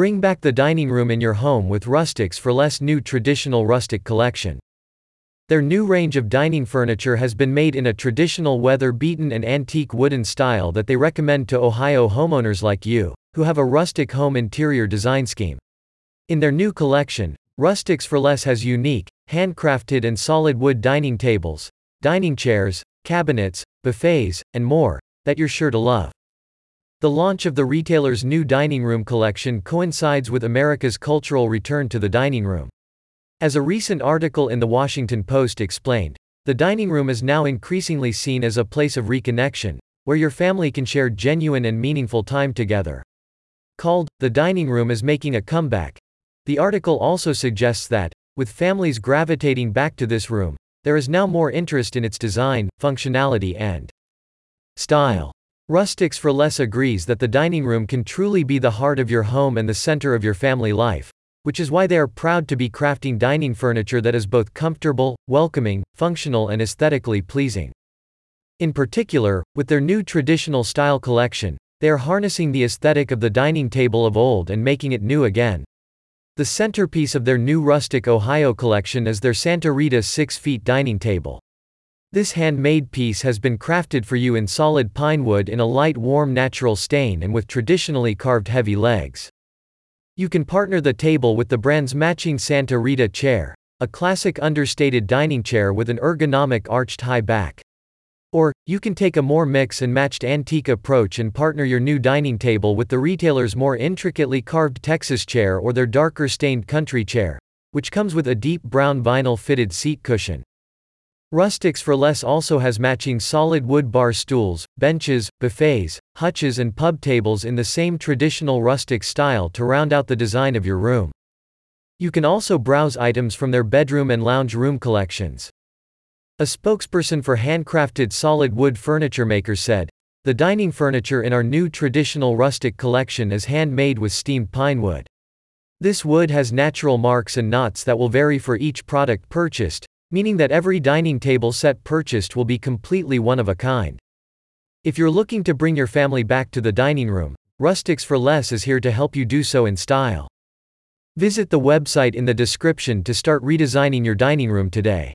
Bring back the dining room in your home with Rustics for Less new traditional rustic collection. Their new range of dining furniture has been made in a traditional weather-beaten and antique wooden style that they recommend to Ohio homeowners like you, who have a rustic home interior design scheme. In their new collection, Rustics for Less has unique, handcrafted and solid wood dining tables, dining chairs, cabinets, buffets, and more, that you're sure to love. The launch of the retailer's new dining room collection coincides with America's cultural return to the dining room. As a recent article in the Washington Post explained, the dining room is now increasingly seen as a place of reconnection, where your family can share genuine and meaningful time together. Called, The Dining Room is Making a Comeback. The article also suggests that, with families gravitating back to this room, there is now more interest in its design, functionality, and style. Rustics for Less agrees that the dining room can truly be the heart of your home and the center of your family life, which is why they are proud to be crafting dining furniture that is both comfortable, welcoming, functional, and aesthetically pleasing. In particular, with their new traditional style collection, they are harnessing the aesthetic of the dining table of old and making it new again. The centerpiece of their new rustic Ohio collection is their Santa Rita 6 feet dining table. This handmade piece has been crafted for you in solid pine wood in a light warm natural stain and with traditionally carved heavy legs. You can partner the table with the brand's matching Santa Rita chair, a classic understated dining chair with an ergonomic arched high back. Or, you can take a more mix and matched antique approach and partner your new dining table with the retailer's more intricately carved Texas chair or their darker stained country chair, which comes with a deep brown vinyl fitted seat cushion. Rustics for Less also has matching solid wood bar stools, benches, buffets, hutches and pub tables in the same traditional rustic style to round out the design of your room. You can also browse items from their bedroom and lounge room collections. A spokesperson for handcrafted solid wood furniture maker said, The dining furniture in our new traditional rustic collection is handmade with steamed pine wood. This wood has natural marks and knots that will vary for each product purchased, meaning that every dining table set purchased will be completely one of a kind. If you're looking to bring your family back to the dining room, Rustics for Less is here to help you do so in style. Visit the website in the description to start redesigning your dining room today.